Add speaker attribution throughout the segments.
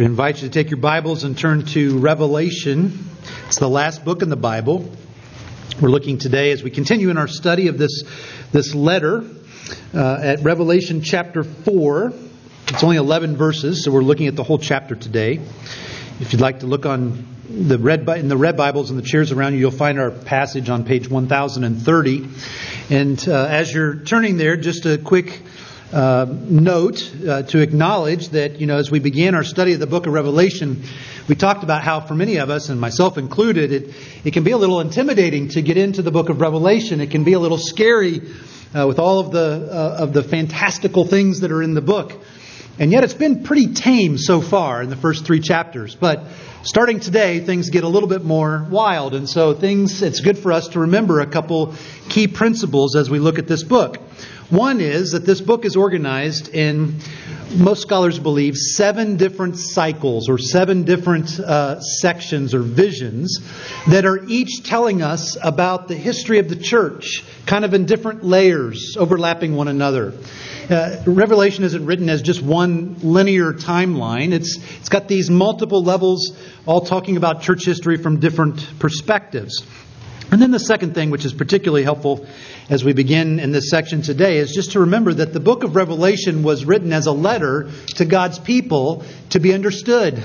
Speaker 1: We invite you to take your Bibles and turn to Revelation. It's the last book in the Bible. We're looking today as we continue in our study of this, this letter uh, at Revelation chapter 4. It's only 11 verses, so we're looking at the whole chapter today. If you'd like to look on the red in the red Bibles and the chairs around you, you'll find our passage on page 1030. And uh, as you're turning there, just a quick uh, note uh, to acknowledge that, you know, as we began our study of the book of Revelation, we talked about how, for many of us, and myself included, it, it can be a little intimidating to get into the book of Revelation. It can be a little scary uh, with all of the, uh, of the fantastical things that are in the book. And yet it's been pretty tame so far in the first three chapters. But starting today, things get a little bit more wild. And so things, it's good for us to remember a couple key principles as we look at this book. One is that this book is organized in, most scholars believe, seven different cycles or seven different uh, sections or visions that are each telling us about the history of the church, kind of in different layers, overlapping one another. Uh, Revelation isn't written as just one linear timeline. It's, it's got these multiple levels, all talking about church history from different perspectives. And then the second thing, which is particularly helpful as we begin in this section today, is just to remember that the book of Revelation was written as a letter to God's people to be understood,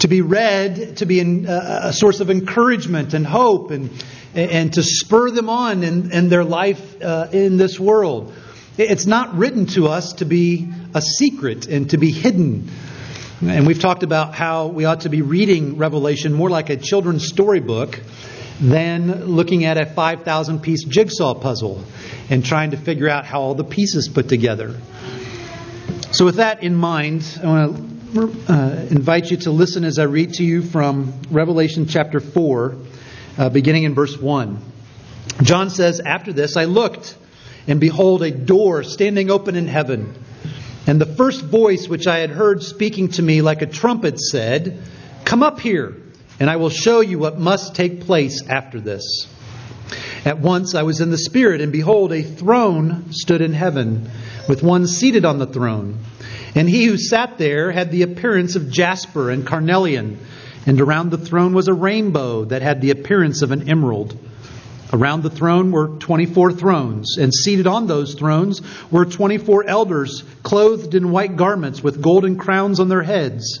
Speaker 1: to be read, to be a source of encouragement and hope, and, and to spur them on in, in their life uh, in this world. It's not written to us to be a secret and to be hidden. And we've talked about how we ought to be reading Revelation more like a children's storybook than looking at a 5,000 piece jigsaw puzzle and trying to figure out how all the pieces put together. So, with that in mind, I want to uh, invite you to listen as I read to you from Revelation chapter 4, uh, beginning in verse 1. John says, After this I looked, and behold, a door standing open in heaven. And the first voice which I had heard speaking to me like a trumpet said, Come up here and I will show you what must take place after this. At once I was in the Spirit, and behold, a throne stood in heaven, with one seated on the throne. And he who sat there had the appearance of jasper and carnelian, and around the throne was a rainbow that had the appearance of an emerald. Around the throne were 24 thrones, and seated on those thrones were 24 elders, clothed in white garments with golden crowns on their heads.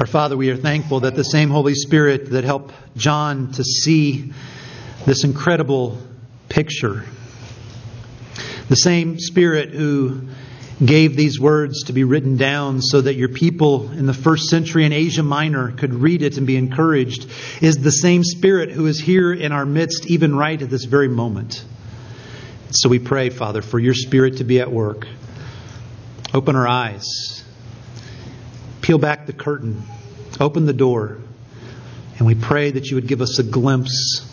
Speaker 1: Our Father, we are thankful that the same Holy Spirit that helped John to see this incredible picture, the same Spirit who gave these words to be written down so that your people in the first century in Asia Minor could read it and be encouraged, is the same Spirit who is here in our midst, even right at this very moment. So we pray, Father, for your Spirit to be at work. Open our eyes peel back the curtain, open the door, and we pray that you would give us a glimpse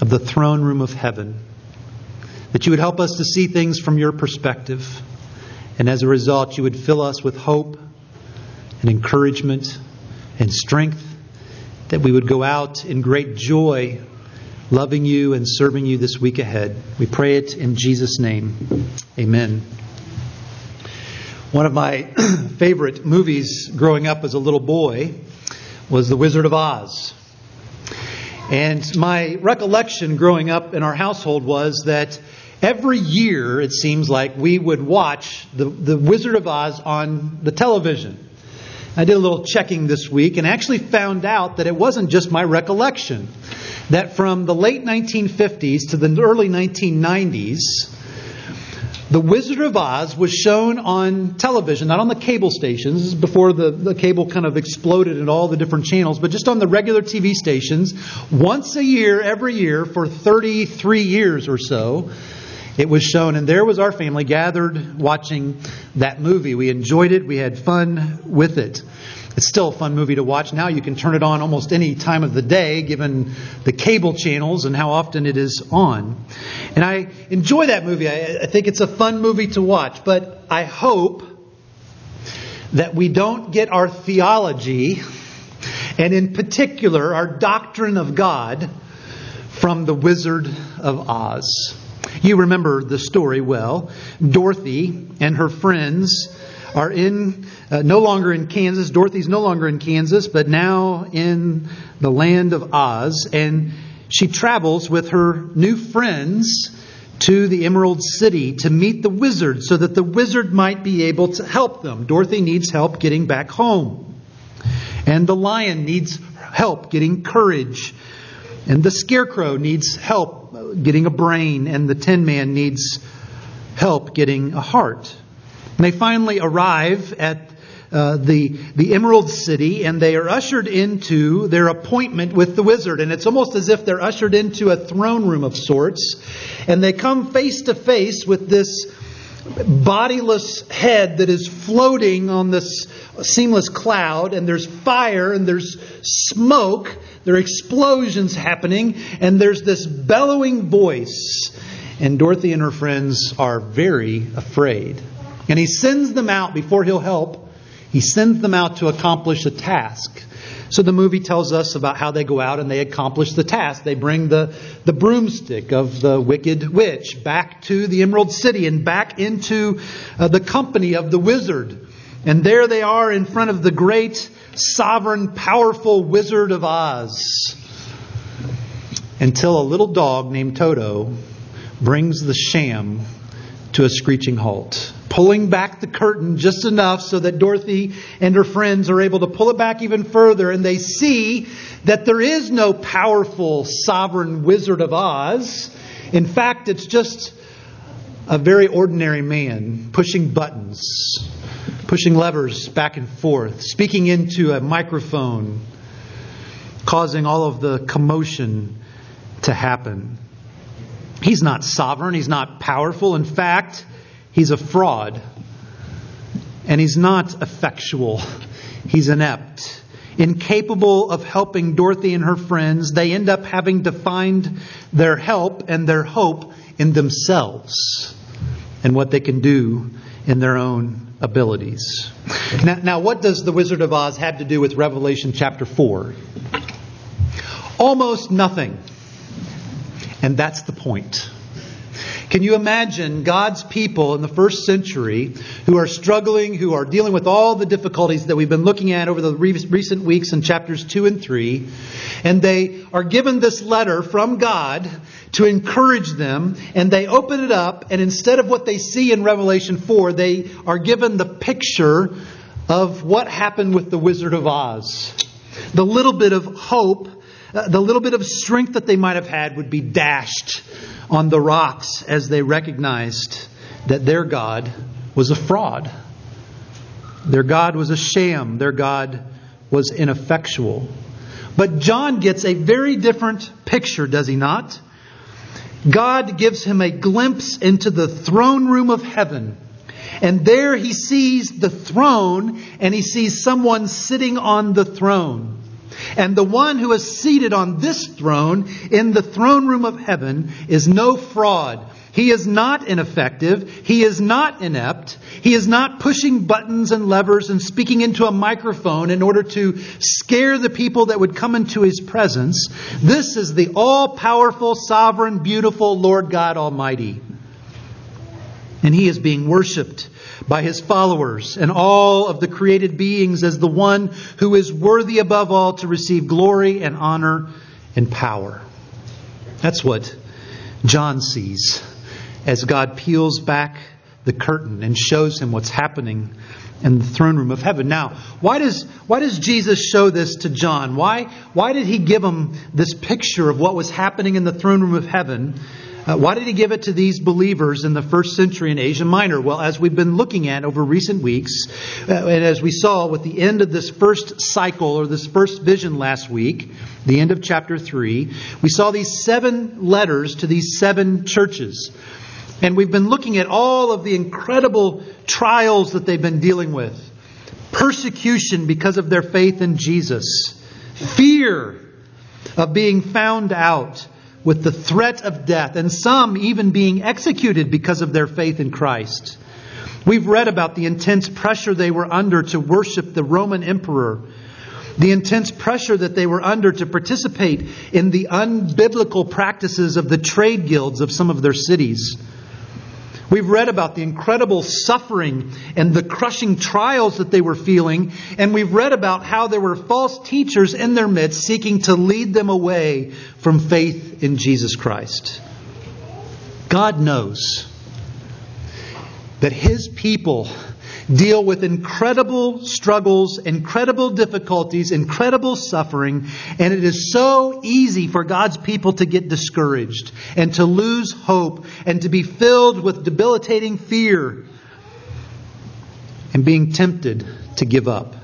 Speaker 1: of the throne room of heaven, that you would help us to see things from your perspective, and as a result, you would fill us with hope and encouragement and strength that we would go out in great joy, loving you and serving you this week ahead. We pray it in Jesus' name. Amen. One of my favorite movies growing up as a little boy was The Wizard of Oz. And my recollection growing up in our household was that every year, it seems like, we would watch The, the Wizard of Oz on the television. I did a little checking this week and actually found out that it wasn't just my recollection. That from the late 1950s to the early 1990s, the Wizard of Oz was shown on television, not on the cable stations, before the, the cable kind of exploded in all the different channels, but just on the regular TV stations, once a year, every year, for 33 years or so. It was shown, and there was our family gathered watching that movie. We enjoyed it, we had fun with it. It's still a fun movie to watch. Now you can turn it on almost any time of the day, given the cable channels and how often it is on. And I enjoy that movie. I, I think it's a fun movie to watch. But I hope that we don't get our theology, and in particular our doctrine of God, from the Wizard of Oz. You remember the story well. Dorothy and her friends are in uh, no longer in Kansas. Dorothy's no longer in Kansas, but now in the land of Oz. And she travels with her new friends to the Emerald City to meet the wizard so that the wizard might be able to help them. Dorothy needs help getting back home. And the lion needs help getting courage. And the scarecrow needs help getting a brain. And the tin man needs help getting a heart. And they finally arrive at uh, the, the Emerald City and they are ushered into their appointment with the wizard. And it's almost as if they're ushered into a throne room of sorts. And they come face to face with this bodiless head that is floating on this seamless cloud, and there's fire and there's smoke, there are explosions happening, and there's this bellowing voice. And Dorothy and her friends are very afraid. And he sends them out before he'll help. He sends them out to accomplish a task. So the movie tells us about how they go out and they accomplish the task. They bring the, the broomstick of the wicked witch back to the Emerald City and back into uh, the company of the wizard. And there they are in front of the great, sovereign, powerful Wizard of Oz. Until a little dog named Toto brings the sham to a screeching halt pulling back the curtain just enough so that Dorothy and her friends are able to pull it back even further and they see that there is no powerful sovereign wizard of Oz. In fact, it's just a very ordinary man pushing buttons, pushing levers back and forth, speaking into a microphone, causing all of the commotion to happen. He's not sovereign, he's not powerful. In fact, He's a fraud. And he's not effectual. He's inept. Incapable of helping Dorothy and her friends, they end up having to find their help and their hope in themselves and what they can do in their own abilities. Now, now, what does the Wizard of Oz have to do with Revelation chapter 4? Almost nothing. And that's the point. Can you imagine God's people in the first century who are struggling, who are dealing with all the difficulties that we've been looking at over the recent weeks in chapters 2 and 3, and they are given this letter from God to encourage them, and they open it up, and instead of what they see in Revelation 4, they are given the picture of what happened with the Wizard of Oz. The little bit of hope, Uh, the little bit of strength that they might have had would be dashed on the rocks as they recognized that their God was a fraud. Their God was a sham. Their God was ineffectual. But John gets a very different picture, does he not? God gives him a glimpse into the throne room of heaven. And there he sees the throne and he sees someone sitting on the throne. And the one who is seated on this throne in the throne room of heaven is no fraud. He is not ineffective. He is not inept. He is not pushing buttons and levers and speaking into a microphone in order to scare the people that would come into his presence. This is the all powerful, sovereign, beautiful Lord God Almighty. And he is being worshiped by his followers and all of the created beings as the one who is worthy above all to receive glory and honor and power. That's what John sees as God peels back the curtain and shows him what's happening in the throne room of heaven. Now, why does, why does Jesus show this to John? Why, why did he give him this picture of what was happening in the throne room of heaven? Uh, why did he give it to these believers in the first century in Asia Minor? Well, as we've been looking at over recent weeks, uh, and as we saw with the end of this first cycle or this first vision last week, the end of chapter 3, we saw these seven letters to these seven churches. And we've been looking at all of the incredible trials that they've been dealing with persecution because of their faith in Jesus, fear of being found out with the threat of death, and some even being executed because of their faith in Christ. We've read about the intense pressure they were under to worship the Roman emperor, the intense pressure that they were under to participate in the unbiblical practices of the trade guilds of some of their cities. We've read about the incredible suffering and the crushing trials that they were feeling, and we've read about how there were false teachers in their midst seeking to lead them away from faith in Jesus Christ. God knows that His people deal with incredible struggles, incredible difficulties, incredible suffering, and it is so easy for God's people to get discouraged and to lose hope and to be filled with debilitating fear and being tempted to give up.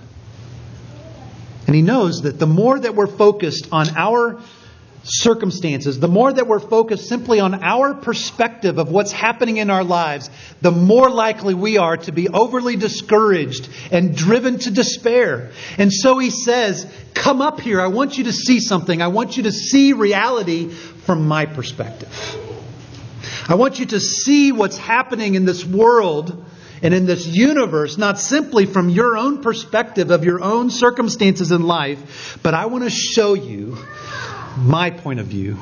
Speaker 1: And He knows that the more that we're focused on our circumstances, the more that we're focused simply on our perspective of what's happening in our lives, the more likely we are to be overly discouraged and driven to despair. And so he says, Come up here. I want you to see something. I want you to see reality from my perspective. I want you to see what's happening in this world and in this universe, not simply from your own perspective of your own circumstances in life, but I want to show you my point of view.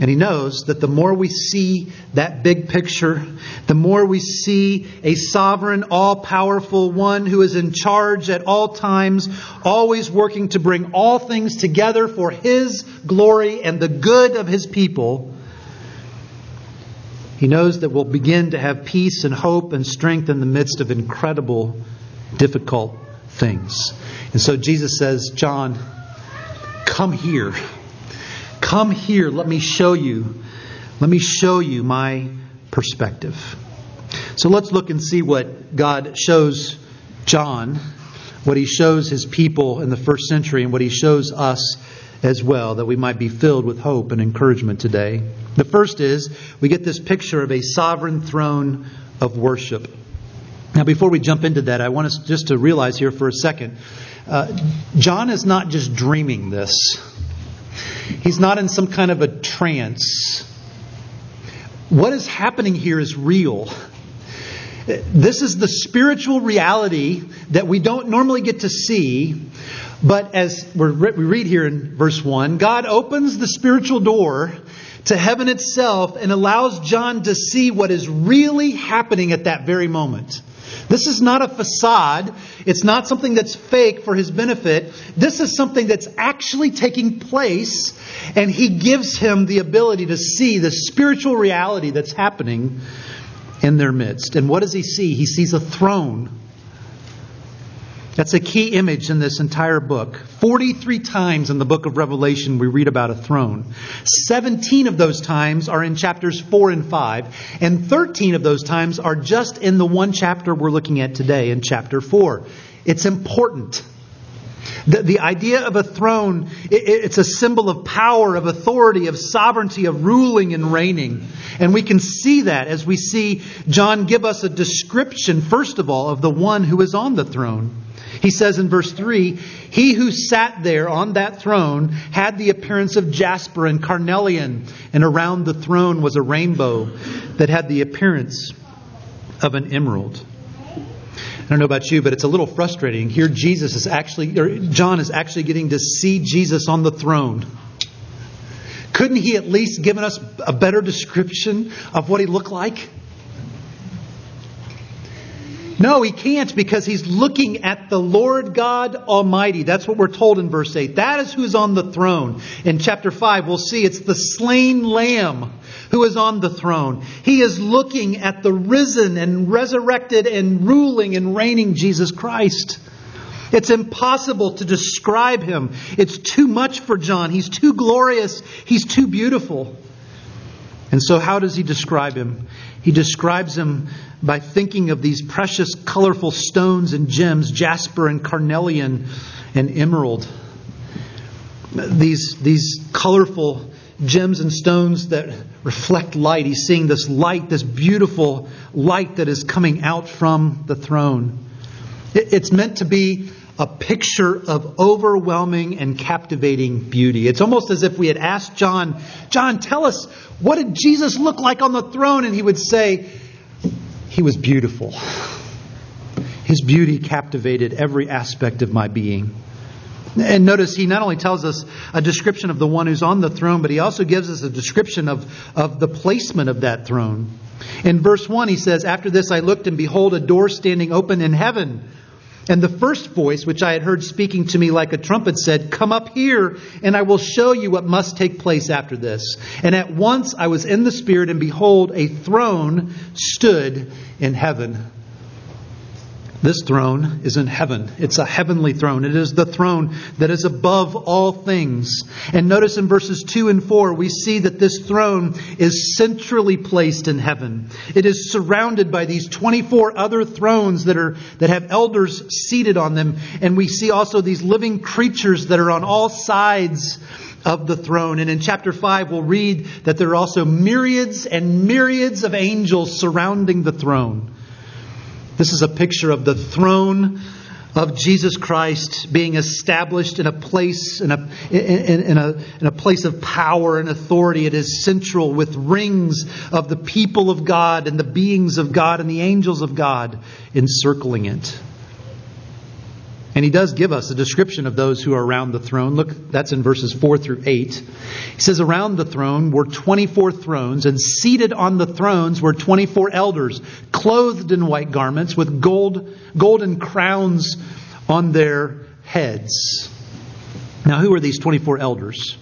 Speaker 1: And he knows that the more we see that big picture, the more we see a sovereign, all powerful one who is in charge at all times, always working to bring all things together for his glory and the good of his people, he knows that we'll begin to have peace and hope and strength in the midst of incredible, difficult things. And so Jesus says, John, Come here. Come here. Let me show you. Let me show you my perspective. So let's look and see what God shows John, what he shows his people in the first century, and what he shows us as well, that we might be filled with hope and encouragement today. The first is we get this picture of a sovereign throne of worship. Now, before we jump into that, I want us just to realize here for a second uh, John is not just dreaming this, he's not in some kind of a trance. What is happening here is real. This is the spiritual reality that we don't normally get to see. But as we read here in verse 1, God opens the spiritual door to heaven itself and allows John to see what is really happening at that very moment. This is not a facade. It's not something that's fake for his benefit. This is something that's actually taking place, and he gives him the ability to see the spiritual reality that's happening in their midst. And what does he see? He sees a throne that's a key image in this entire book. 43 times in the book of Revelation we read about a throne. 17 of those times are in chapters 4 and 5, and 13 of those times are just in the one chapter we're looking at today, in chapter 4. It's important. The, the idea of a throne, it, it's a symbol of power, of authority, of sovereignty, of ruling and reigning. And we can see that as we see John give us a description, first of all, of the one who is on the throne. He says in verse 3 He who sat there on that throne had the appearance of jasper and carnelian, and around the throne was a rainbow that had the appearance of an emerald. I don't know about you, but it's a little frustrating. Here, Jesus is actually, or John is actually getting to see Jesus on the throne. Couldn't he at least given us a better description of what he looked like? No, he can't because he's looking at the Lord God Almighty. That's what we're told in verse 8. That is who's on the throne. In chapter 5, we'll see it's the slain lamb who is on the throne. He is looking at the risen and resurrected and ruling and reigning Jesus Christ. It's impossible to describe him. It's too much for John. He's too glorious. He's too beautiful. And so, how does he describe him? He describes him by thinking of these precious, colorful stones and gems jasper and carnelian and emerald. These, these colorful gems and stones that reflect light. He's seeing this light, this beautiful light that is coming out from the throne. It's meant to be a picture of overwhelming and captivating beauty. It's almost as if we had asked John, John, tell us, what did Jesus look like on the throne? And he would say, he was beautiful. His beauty captivated every aspect of my being. And notice he not only tells us a description of the one who's on the throne, but he also gives us a description of, of the placement of that throne. In verse 1, he says, After this I looked, and behold, a door standing open in heaven. And the first voice, which I had heard speaking to me like a trumpet, said, Come up here, and I will show you what must take place after this. And at once I was in the Spirit, and behold, a throne stood in heaven. This throne is in heaven. It's a heavenly throne. It is the throne that is above all things. And notice in verses 2 and 4, we see that this throne is centrally placed in heaven. It is surrounded by these 24 other thrones that are, that have elders seated on them. And we see also these living creatures that are on all sides of the throne. And in chapter 5, we'll read that there are also myriads and myriads of angels surrounding the throne. This is a picture of the throne of Jesus Christ being established in a place in a, in, in, a, in a place of power and authority. It is central with rings of the people of God and the beings of God and the angels of God encircling it. And he does give us a description of those who are around the throne. Look, that's in verses 4 through 8. He says, Around the throne were 24 thrones, and seated on the thrones were 24 elders, clothed in white garments, with gold, golden crowns on their heads. Now, who are these 24 elders?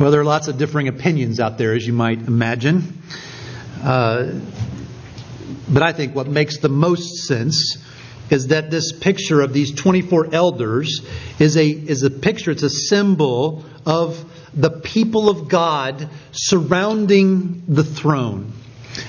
Speaker 1: Well, there are lots of differing opinions out there, as you might imagine. Uh, but I think what makes the most sense is that this picture of these 24 elders is a, is a picture, it's a symbol of the people of God surrounding the throne.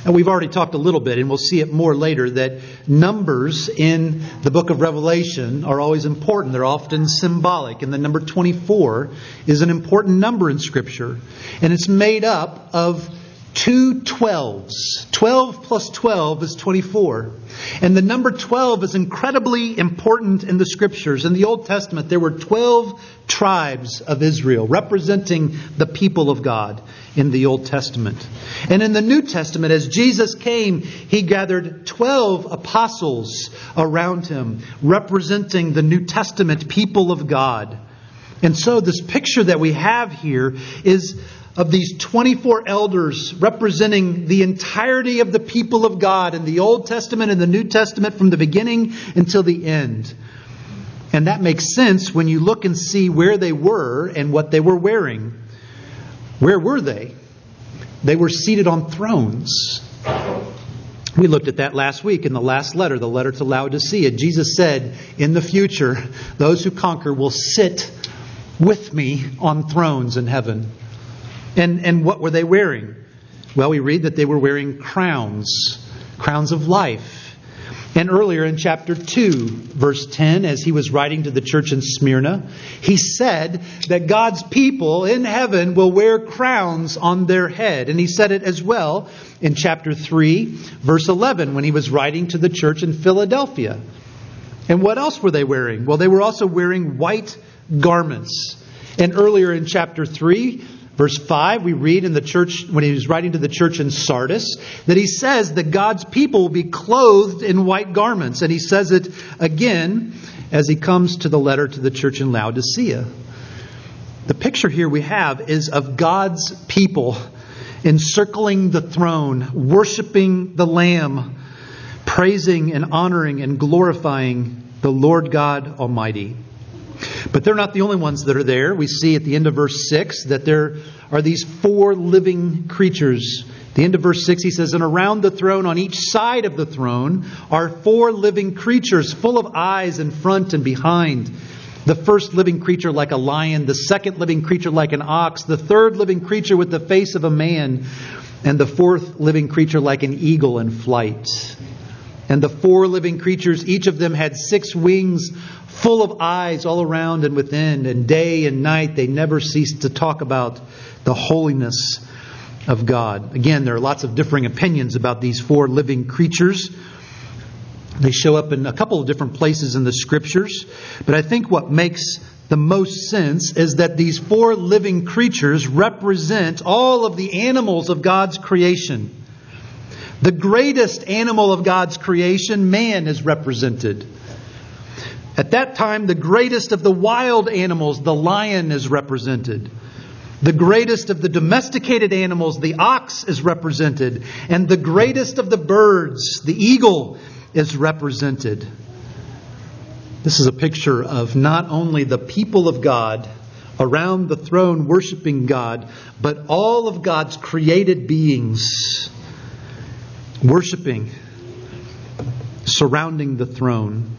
Speaker 1: And we've already talked a little bit, and we'll see it more later, that numbers in the book of Revelation are always important. They're often symbolic. And the number 24 is an important number in Scripture. And it's made up of two 12s. 12 plus 12 is 24. And the number 12 is incredibly important in the scriptures. In the Old Testament, there were 12 tribes of Israel representing the people of God in the Old Testament. And in the New Testament, as Jesus came, he gathered 12 apostles around him, representing the New Testament people of God. And so, this picture that we have here is of these 24 elders representing the entirety of the people of God in the Old Testament and the New Testament from the beginning until the end. And that makes sense when you look and see where they were and what they were wearing. Where were they? They were seated on thrones. We looked at that last week in the last letter, the letter to Laodicea. Jesus said, In the future, those who conquer will sit with me on thrones in heaven. And, and what were they wearing? Well, we read that they were wearing crowns, crowns of life. And earlier in chapter 2, verse 10, as he was writing to the church in Smyrna, he said that God's people in heaven will wear crowns on their head. And he said it as well in chapter 3, verse 11, when he was writing to the church in Philadelphia. And what else were they wearing? Well, they were also wearing white garments. And earlier in chapter 3, verse 5, we read in the church, when he was writing to the church in Sardis, that he says that God's people will be clothed in white garments. And he says it again as he comes to the letter to the church in Laodicea. The picture here we have is of God's people encircling the throne, worshiping the Lamb, praising and honoring and glorifying the Lord God Almighty. But they're not the only ones that are there. We see at the end of verse 6 that there are these four living creatures. The end of verse 6, he says, And around the throne, on each side of the throne, are four living creatures full of eyes in front and behind. The first living creature like a lion, the second living creature like an ox, the third living creature with the face of a man, and the fourth living creature like an eagle in flight. And the four living creatures, each of them had six wings full of eyes all around and within, and day and night they never ceased to talk about the holiness of God. Again, there are lots of differing opinions about these four living creatures. They show up in a couple of different places in the scriptures, but I think what makes the most sense is that these four living creatures represent all of the animals of God's creation. The greatest animal of God's creation, man, is represented. At that time, the greatest of the wild animals, the lion, is represented. The greatest of the domesticated animals, the ox, is represented. And the greatest of the birds, the eagle, is represented. This is a picture of not only the people of God around the throne worshiping God, but all of God's created beings worshiping, surrounding the throne.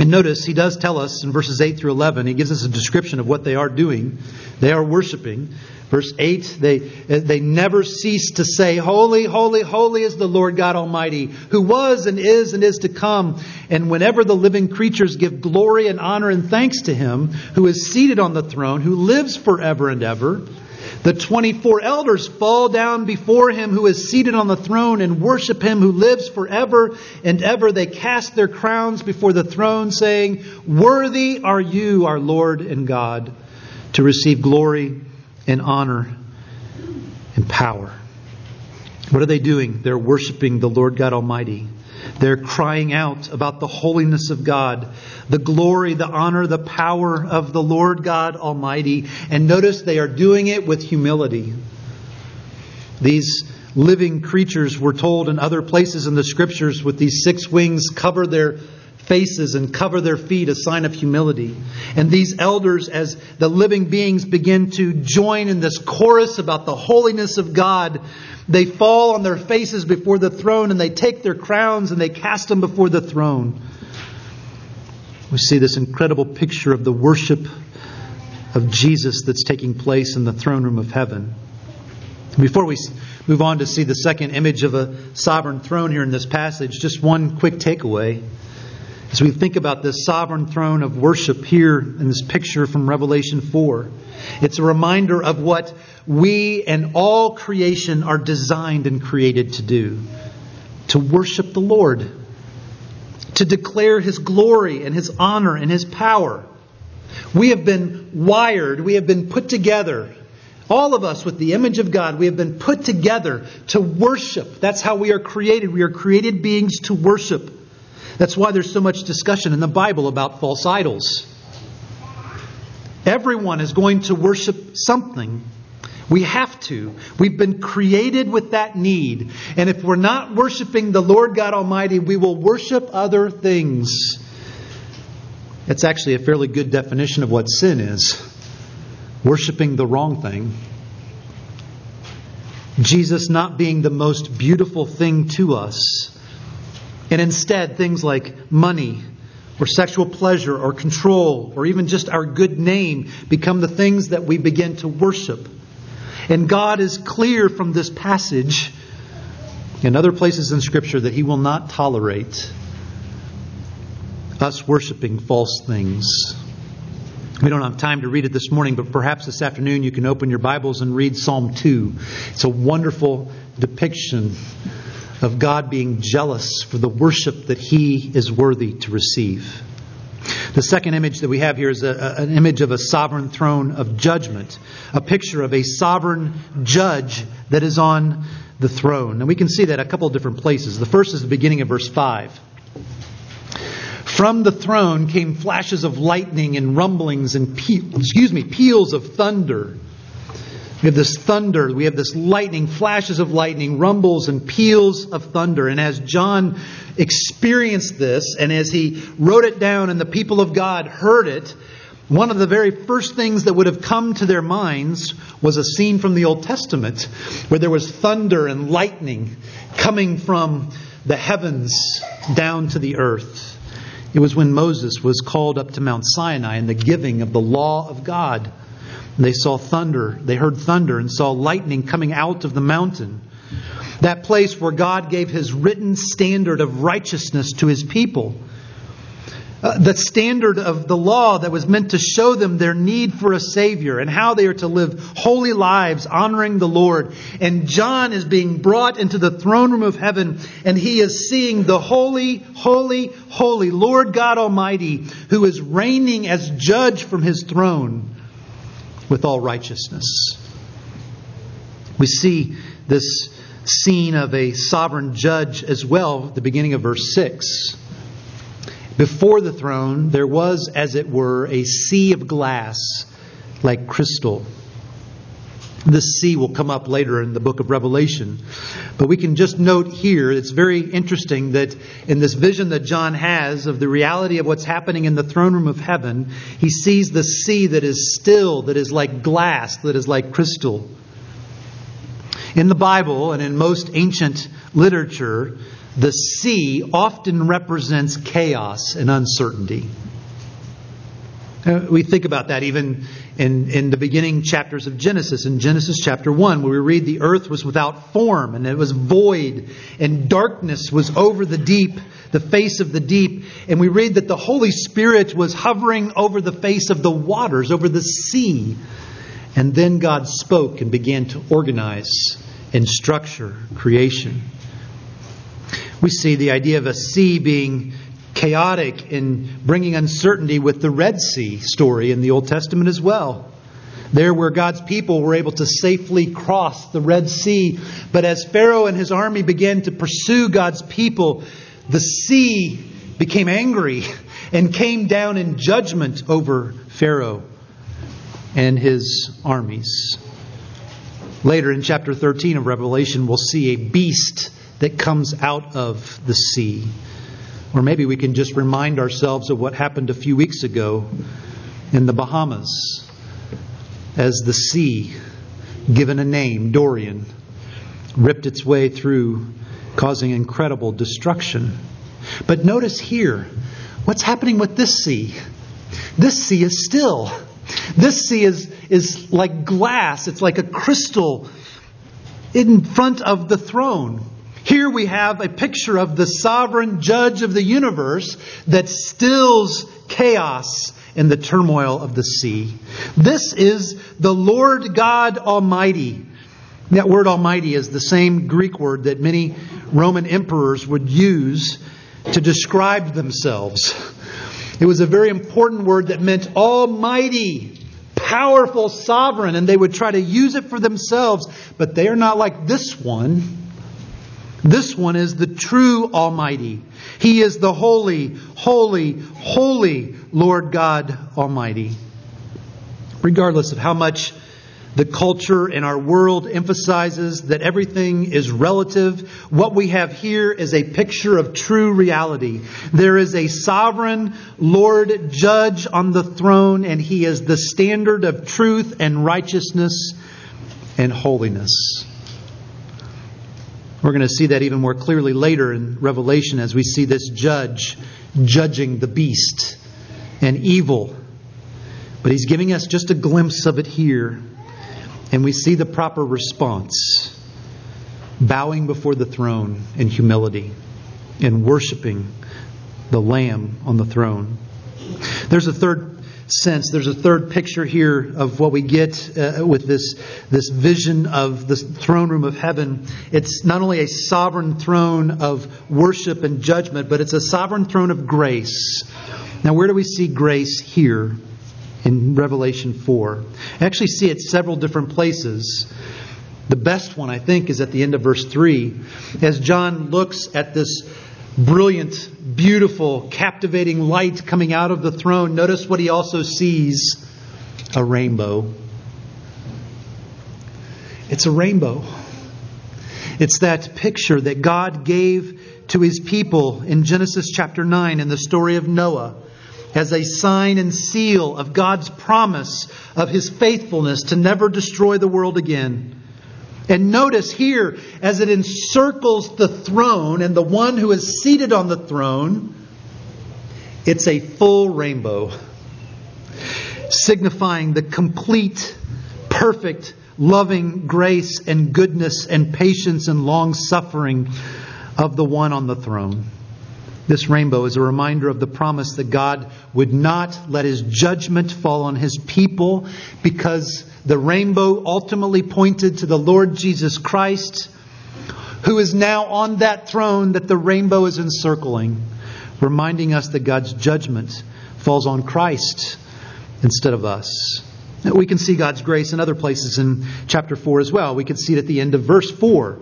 Speaker 1: And notice he does tell us in verses 8 through 11, he gives us a description of what they are doing. They are worshiping. Verse 8, they, they never cease to say, Holy, holy, holy is the Lord God Almighty, who was and is and is to come. And whenever the living creatures give glory and honor and thanks to him, who is seated on the throne, who lives forever and ever, the 24 elders fall down before him who is seated on the throne and worship him who lives forever and ever. They cast their crowns before the throne, saying, Worthy are you, our Lord and God, to receive glory and honor and power. What are they doing? They're worshiping the Lord God Almighty. They're crying out about the holiness of God, the glory, the honor, the power of the Lord God Almighty. And notice they are doing it with humility. These living creatures were told in other places in the scriptures with these six wings cover their faces and cover their feet, a sign of humility. And these elders, as the living beings begin to join in this chorus about the holiness of God, they fall on their faces before the throne and they take their crowns and they cast them before the throne. We see this incredible picture of the worship of Jesus that's taking place in the throne room of heaven. Before we move on to see the second image of a sovereign throne here in this passage, just one quick takeaway. As we think about this sovereign throne of worship here in this picture from Revelation 4, it's a reminder of what we and all creation are designed and created to do to worship the Lord, to declare His glory and His honor and His power. We have been wired, we have been put together, all of us with the image of God, we have been put together to worship. That's how we are created. We are created beings to worship. That's why there's so much discussion in the Bible about false idols. Everyone is going to worship something. We have to. We've been created with that need. And if we're not worshiping the Lord God Almighty, we will worship other things. It's actually a fairly good definition of what sin is worshiping the wrong thing. Jesus not being the most beautiful thing to us and instead, things like money or sexual pleasure or control or even just our good name become the things that we begin to worship. And God is clear from this passage and other places in Scripture that He will not tolerate us worshiping false things. We don't have time to read it this morning, but perhaps this afternoon you can open your Bibles and read Psalm 2. It's a wonderful depiction of God being jealous for the worship that he is worthy to receive. The second image that we have here is a, an image of a sovereign throne of judgment, a picture of a sovereign judge that is on the throne. And we can see that a couple of different places. The first is the beginning of verse 5. From the throne came flashes of lightning and rumblings and pe- excuse me, peals of thunder. We have this thunder, we have this lightning, flashes of lightning, rumbles and peals of thunder. And as John experienced this, and as he wrote it down and the people of God heard it, one of the very first things that would have come to their minds was a scene from the Old Testament where there was thunder and lightning coming from the heavens down to the earth. It was when Moses was called up to Mount Sinai and the giving of the law of God. They saw thunder, they heard thunder and saw lightning coming out of the mountain. That place where God gave his written standard of righteousness to his people. Uh, the standard of the law that was meant to show them their need for a Savior and how they are to live holy lives honoring the Lord. And John is being brought into the throne room of heaven and he is seeing the holy, holy, holy Lord God Almighty who is reigning as judge from his throne with all righteousness. We see this scene of a sovereign judge as well at the beginning of verse 6. Before the throne, there was, as it were, a sea of glass like crystal. This sea will come up later in the book of Revelation. But we can just note here, it's very interesting that in this vision that John has of the reality of what's happening in the throne room of heaven, he sees the sea that is still, that is like glass, that is like crystal. In the Bible and in most ancient literature, the sea often represents chaos and uncertainty. Uh, we think about that even in, in the beginning chapters of Genesis. In Genesis chapter 1, where we read the earth was without form and it was void, and darkness was over the deep, the face of the deep. And we read that the Holy Spirit was hovering over the face of the waters, over the sea. And then God spoke and began to organize and structure creation. We see the idea of a sea being chaotic in bringing uncertainty with the Red Sea story in the Old Testament as well. There, where God's people were able to safely cross the Red Sea. But as Pharaoh and his army began to pursue God's people, the sea became angry and came down in judgment over Pharaoh and his armies. Later in chapter 13 of Revelation, we'll see a beast that comes out of the sea. Or maybe we can just remind ourselves of what happened a few weeks ago in the Bahamas as the sea, given a name, Dorian, ripped its way through, causing incredible destruction. But notice here, what's happening with this sea? This sea is still. This sea is, is like glass, it's like a crystal in front of the throne. Here we have a picture of the sovereign judge of the universe that stills chaos in the turmoil of the sea. This is the Lord God Almighty. That word Almighty is the same Greek word that many Roman emperors would use to describe themselves. It was a very important word that meant Almighty, powerful, sovereign, and they would try to use it for themselves, but they are not like this one. This one is the true Almighty. He is the holy, holy, holy Lord God Almighty. Regardless of how much the culture in our world emphasizes that everything is relative. What we have here is a picture of true reality. There is a sovereign Lord judge on the throne, and he is the standard of truth and righteousness and holiness. We're going to see that even more clearly later in Revelation as we see this judge judging the beast and evil. But he's giving us just a glimpse of it here. And we see the proper response bowing before the throne in humility and worshiping the Lamb on the throne. There's a third sense. There's a third picture here of what we get uh, with this, this vision of the throne room of heaven. It's not only a sovereign throne of worship and judgment, but it's a sovereign throne of grace. Now, where do we see grace here in Revelation 4? I actually see it several different places. The best one, I think, is at the end of verse 3. As John looks at this brilliant, beautiful, captivating light coming out of the throne, notice what he also sees a rainbow. It's a rainbow. It's that picture that God gave to his people in Genesis chapter 9 in the story of Noah as a sign and seal of God's promise of his faithfulness to never destroy the world again. And notice here, as it encircles the throne and the one who is seated on the throne, it's a full rainbow, signifying the complete, perfect, loving grace and goodness and patience and long suffering of the one on the throne. This rainbow is a reminder of the promise that God would not let his judgment fall on his people because the rainbow ultimately pointed to the Lord Jesus Christ, who is now on that throne that the rainbow is encircling, reminding us that God's judgment falls on Christ instead of us. We can see God's grace in other places in chapter 4 as well. We can see it at the end of verse 4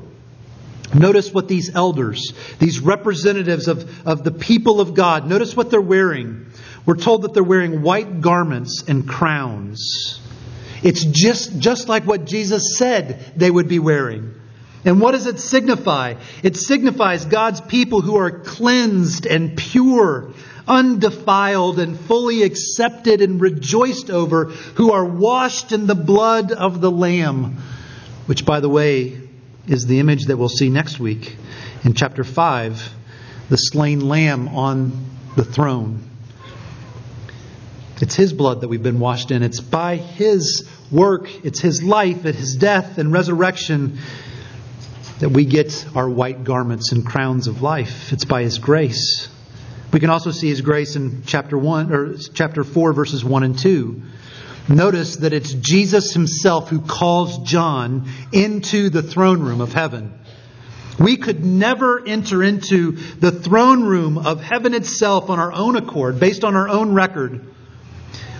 Speaker 1: Notice what these elders, these representatives of, of the people of God, notice what they're wearing. We're told that they're wearing white garments and crowns. It's just, just like what Jesus said they would be wearing. And what does it signify? It signifies God's people who are cleansed and pure, undefiled and fully accepted and rejoiced over, who are washed in the blood of the Lamb, which, by the way, is the image that we'll see next week in chapter 5 the slain lamb on the throne. It's His blood that we've been washed in. It's by His work, it's His life, it's His death and resurrection that we get our white garments and crowns of life. It's by His grace. We can also see His grace in chapter 1 or chapter 4 verses 1 and 2 Notice that it's Jesus himself who calls John into the throne room of heaven. We could never enter into the throne room of heaven itself on our own accord, based on our own record.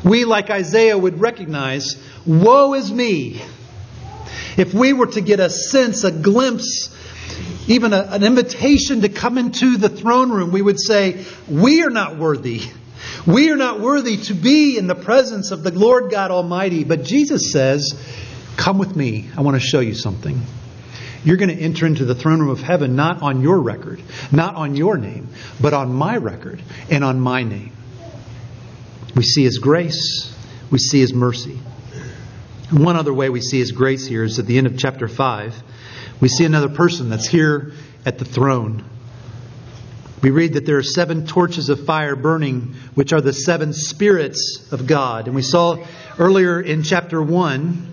Speaker 1: We, like Isaiah, would recognize, Woe is me! If we were to get a sense, a glimpse, even a, an invitation to come into the throne room, we would say, We are not worthy. We are not worthy to be in the presence of the Lord God Almighty, but Jesus says, Come with me. I want to show you something. You're going to enter into the throne room of heaven not on your record, not on your name, but on my record and on my name. We see His grace, we see His mercy. And one other way we see His grace here is at the end of chapter 5. We see another person that's here at the throne. We read that there are seven torches of fire burning, which are the seven spirits of God. And we saw earlier in chapter 1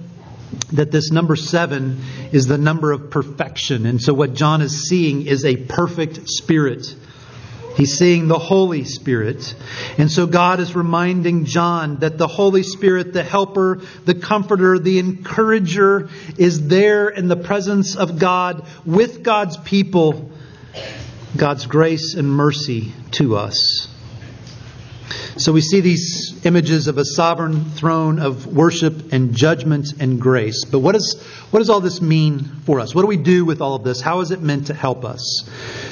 Speaker 1: that this number seven is the number of perfection. And so what John is seeing is a perfect spirit. He's seeing the Holy Spirit. And so God is reminding John that the Holy Spirit, the helper, the comforter, the encourager, is there in the presence of God with God's people God's grace and mercy to us. So we see these images of a sovereign throne of worship and judgment and grace. But what, is, what does all this mean for us? What do we do with all of this? How is it meant to help us?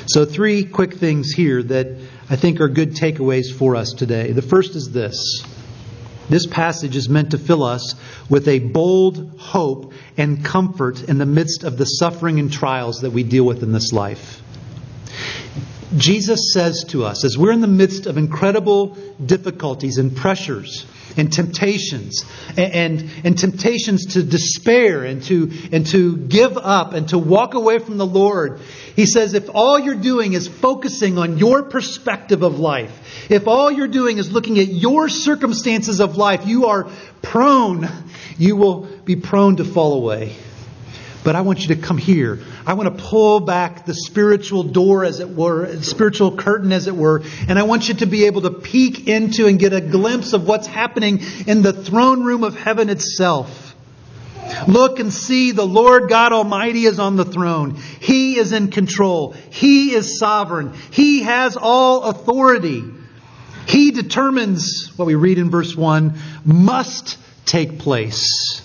Speaker 1: So, three quick things here that I think are good takeaways for us today. The first is this this passage is meant to fill us with a bold hope and comfort in the midst of the suffering and trials that we deal with in this life. Jesus says to us, as we're in the midst of incredible difficulties and pressures and temptations, and, and, and, temptations to despair and to, and to give up and to walk away from the Lord, he says, if all you're doing is focusing on your perspective of life, if all you're doing is looking at your circumstances of life, you are prone, you will be prone to fall away. But I want you to come here. I want to pull back the spiritual door, as it were, spiritual curtain, as it were, and I want you to be able to peek into and get a glimpse of what's happening in the throne room of heaven itself. Look and see the Lord God Almighty is on the throne. He is in control. He is sovereign. He has all authority. He determines what we read in verse 1 must take place.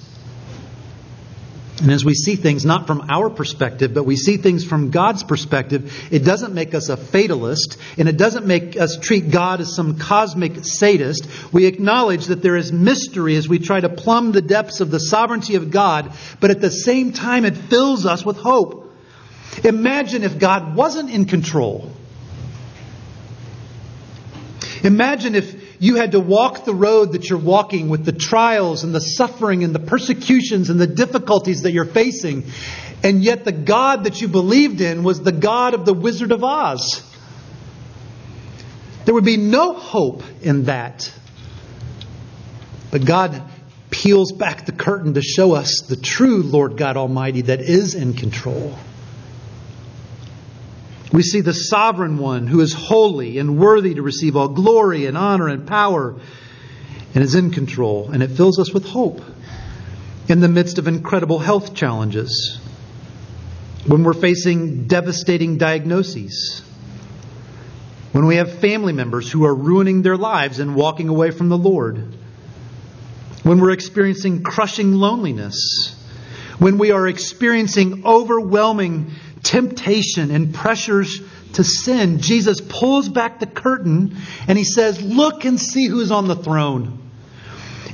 Speaker 1: And as we see things not from our perspective, but we see things from God's perspective, it doesn't make us a fatalist, and it doesn't make us treat God as some cosmic sadist. We acknowledge that there is mystery as we try to plumb the depths of the sovereignty of God, but at the same time, it fills us with hope. Imagine if God wasn't in control. Imagine if you had to walk the road that you're walking with the trials and the suffering and the persecutions and the difficulties that you're facing, and yet the God that you believed in was the God of the Wizard of Oz. There would be no hope in that. But God peels back the curtain to show us the true Lord God Almighty that is in control. We see the sovereign one who is holy and worthy to receive all glory and honor and power and is in control. And it fills us with hope in the midst of incredible health challenges, when we're facing devastating diagnoses, when we have family members who are ruining their lives and walking away from the Lord, when we're experiencing crushing loneliness, when we are experiencing overwhelming temptation and pressures to sin, Jesus pulls back the curtain and he says, Look and see who's on the throne.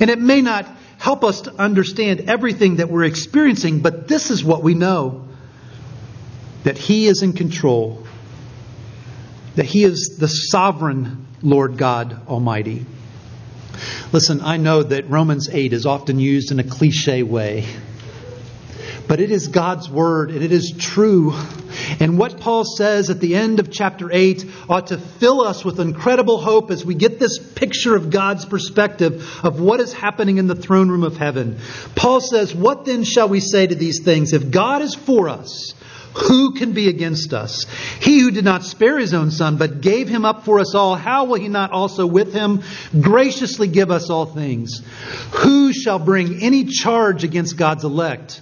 Speaker 1: And it may not help us to understand everything that we're experiencing, but this is what we know that he is in control, that he is the sovereign Lord God Almighty. Listen, I know that Romans 8 is often used in a cliche way. But it is God's word and it is true. And what Paul says at the end of chapter 8 ought to fill us with incredible hope as we get this picture of God's perspective of what is happening in the throne room of heaven. Paul says, What then shall we say to these things? If God is for us, who can be against us? He who did not spare his own son, but gave him up for us all, how will he not also with him graciously give us all things? Who shall bring any charge against God's elect?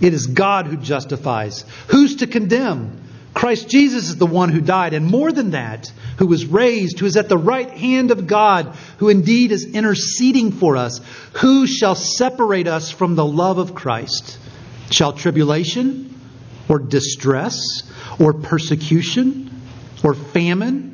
Speaker 1: It is God who justifies. Who's to condemn? Christ Jesus is the one who died, and more than that, who was raised, who is at the right hand of God, who indeed is interceding for us. Who shall separate us from the love of Christ? Shall tribulation, or distress, or persecution, or famine?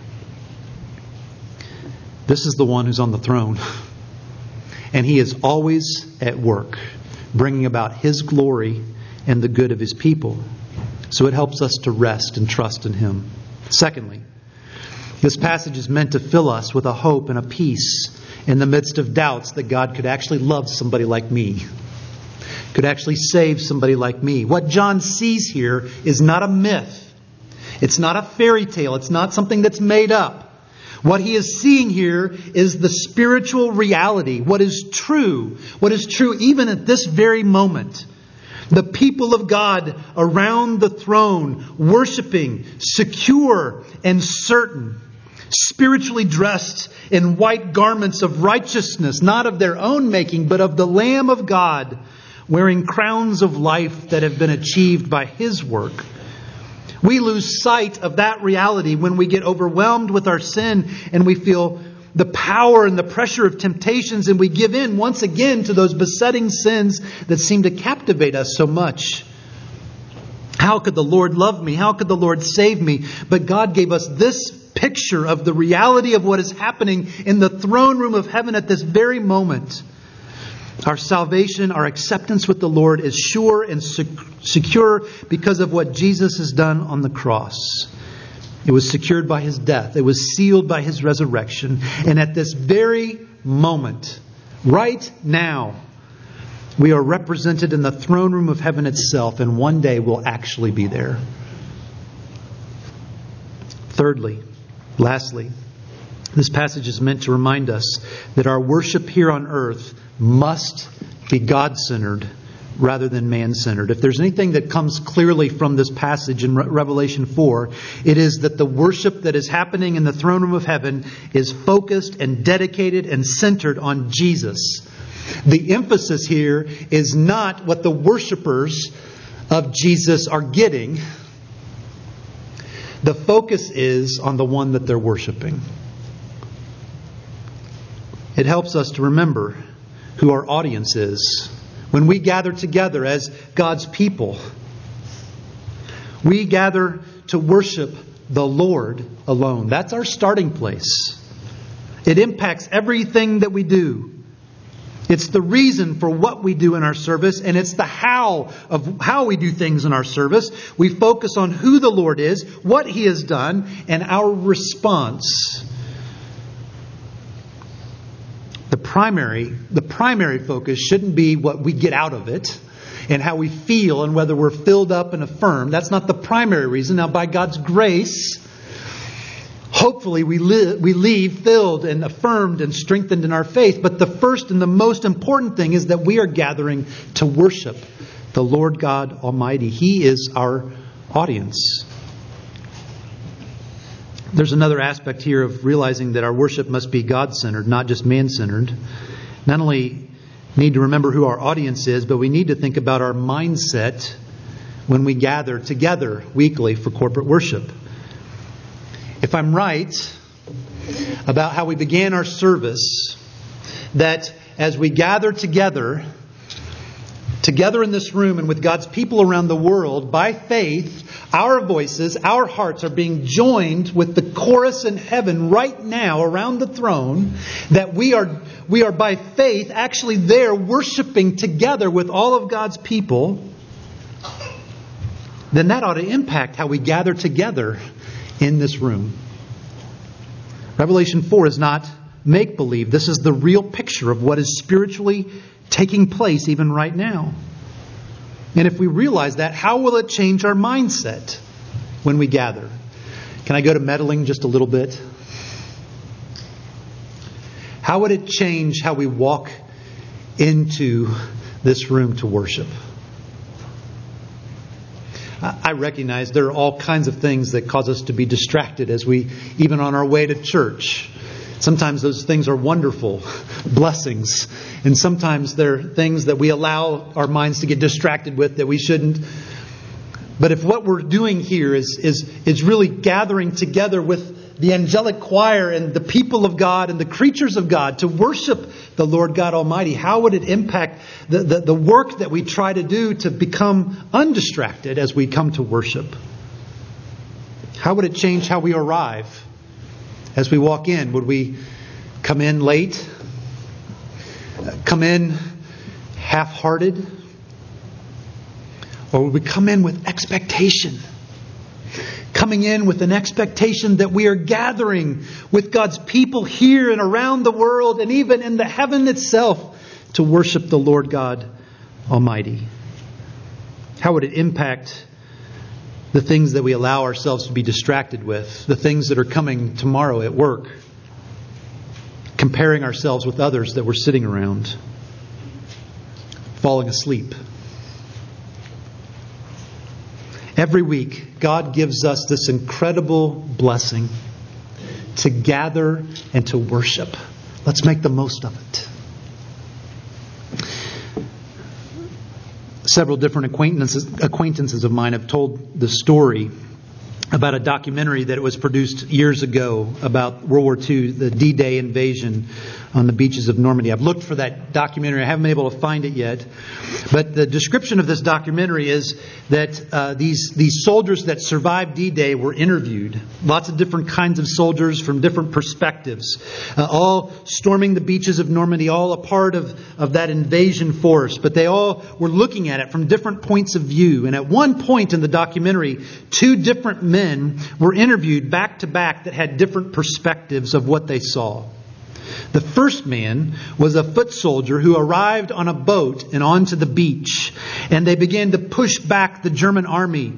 Speaker 1: This is the one who's on the throne. And he is always at work, bringing about his glory and the good of his people. So it helps us to rest and trust in him. Secondly, this passage is meant to fill us with a hope and a peace in the midst of doubts that God could actually love somebody like me, could actually save somebody like me. What John sees here is not a myth, it's not a fairy tale, it's not something that's made up. What he is seeing here is the spiritual reality, what is true, what is true even at this very moment. The people of God around the throne, worshiping, secure and certain, spiritually dressed in white garments of righteousness, not of their own making, but of the Lamb of God, wearing crowns of life that have been achieved by his work. We lose sight of that reality when we get overwhelmed with our sin and we feel the power and the pressure of temptations and we give in once again to those besetting sins that seem to captivate us so much. How could the Lord love me? How could the Lord save me? But God gave us this picture of the reality of what is happening in the throne room of heaven at this very moment. Our salvation, our acceptance with the Lord is sure and secure because of what Jesus has done on the cross. It was secured by his death, it was sealed by his resurrection. And at this very moment, right now, we are represented in the throne room of heaven itself, and one day we'll actually be there. Thirdly, lastly, this passage is meant to remind us that our worship here on earth must be God centered rather than man centered. If there's anything that comes clearly from this passage in Revelation 4, it is that the worship that is happening in the throne room of heaven is focused and dedicated and centered on Jesus. The emphasis here is not what the worshipers of Jesus are getting. The focus is on the one that they're worshiping. It helps us to remember who our audience is. When we gather together as God's people, we gather to worship the Lord alone. That's our starting place. It impacts everything that we do. It's the reason for what we do in our service, and it's the how of how we do things in our service. We focus on who the Lord is, what He has done, and our response the primary, the primary focus shouldn't be what we get out of it and how we feel and whether we're filled up and affirmed. That's not the primary reason. Now, by God's grace, hopefully we, li- we leave filled and affirmed and strengthened in our faith. But the first and the most important thing is that we are gathering to worship the Lord God Almighty. He is our audience. There's another aspect here of realizing that our worship must be God centered, not just man centered. Not only need to remember who our audience is, but we need to think about our mindset when we gather together weekly for corporate worship. If I'm right about how we began our service, that as we gather together, together in this room and with God's people around the world, by faith, our voices, our hearts are being joined with the chorus in heaven right now around the throne, that we are, we are by faith actually there worshiping together with all of God's people, then that ought to impact how we gather together in this room. Revelation 4 is not make believe. This is the real picture of what is spiritually taking place even right now. And if we realize that, how will it change our mindset when we gather? Can I go to meddling just a little bit? How would it change how we walk into this room to worship? I recognize there are all kinds of things that cause us to be distracted as we, even on our way to church, Sometimes those things are wonderful blessings, and sometimes they're things that we allow our minds to get distracted with that we shouldn't. But if what we're doing here is, is, is really gathering together with the angelic choir and the people of God and the creatures of God to worship the Lord God Almighty, how would it impact the, the, the work that we try to do to become undistracted as we come to worship? How would it change how we arrive? As we walk in? Would we come in late? Come in half hearted? Or would we come in with expectation? Coming in with an expectation that we are gathering with God's people here and around the world and even in the heaven itself to worship the Lord God Almighty. How would it impact the things that we allow ourselves to be distracted with, the things that are coming tomorrow at work, comparing ourselves with others that we're sitting around, falling asleep. Every week, God gives us this incredible blessing to gather and to worship. Let's make the most of it. Several different acquaintances, acquaintances of mine have told the story about a documentary that was produced years ago about World War II, the D Day invasion on the beaches of Normandy. I've looked for that documentary. I haven't been able to find it yet. But the description of this documentary is that uh, these, these soldiers that survived D Day were interviewed. Lots of different kinds of soldiers from different perspectives, uh, all storming the beaches of Normandy, all a part of, of that invasion force. But they all were looking at it from different points of view. And at one point in the documentary, two different men were interviewed back to back that had different perspectives of what they saw. The first man was a foot soldier who arrived on a boat and onto the beach, and they began to push back the German army.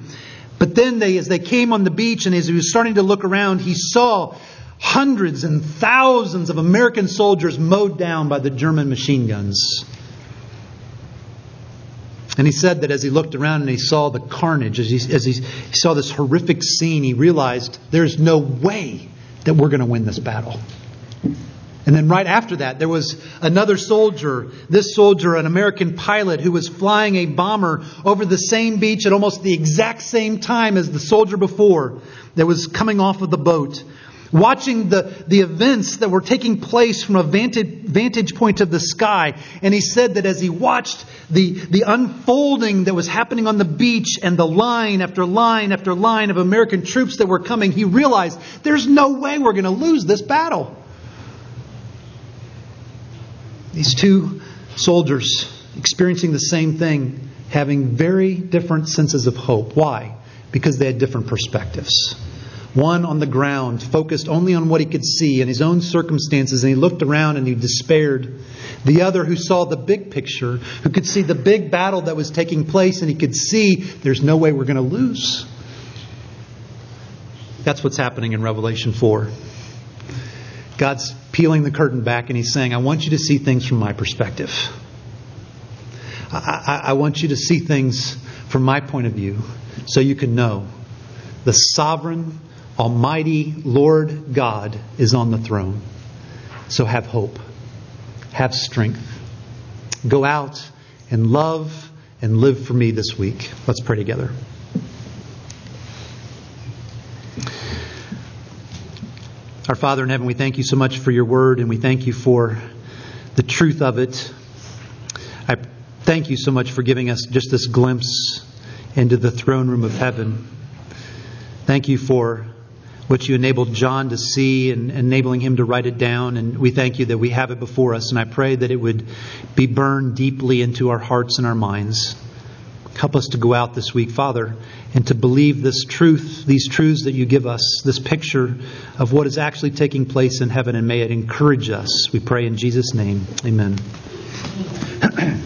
Speaker 1: But then they, as they came on the beach and as he was starting to look around, he saw hundreds and thousands of American soldiers mowed down by the German machine guns. And he said that as he looked around and he saw the carnage, as he, as he saw this horrific scene, he realized there's no way that we're going to win this battle. And then right after that, there was another soldier, this soldier, an American pilot, who was flying a bomber over the same beach at almost the exact same time as the soldier before that was coming off of the boat. Watching the, the events that were taking place from a vantage, vantage point of the sky. And he said that as he watched the, the unfolding that was happening on the beach and the line after line after line of American troops that were coming, he realized there's no way we're going to lose this battle. These two soldiers experiencing the same thing, having very different senses of hope. Why? Because they had different perspectives. One on the ground, focused only on what he could see and his own circumstances, and he looked around and he despaired. The other who saw the big picture, who could see the big battle that was taking place, and he could see there's no way we're going to lose. That's what's happening in Revelation 4. God's peeling the curtain back and He's saying, I want you to see things from my perspective. I, I, I, want you to see things from my point of view so you can know the sovereign, almighty Lord God is on the throne. So have hope, have strength. Go out and love and live for me this week. Let's pray together. Our Father in heaven, we thank you so much for your word and we thank you for the truth of it. I thank you so much for giving us just this glimpse into the throne room of heaven. Thank you for what you enabled John to see and enabling him to write it down. And we thank you that we have it before us. And I pray that it would be burned deeply into our hearts and our minds. Help us to go out this week, Father, and to believe this truth, these truths that you give us, this picture of what is actually taking place in heaven, and may it encourage us. We pray in Jesus' name. Amen.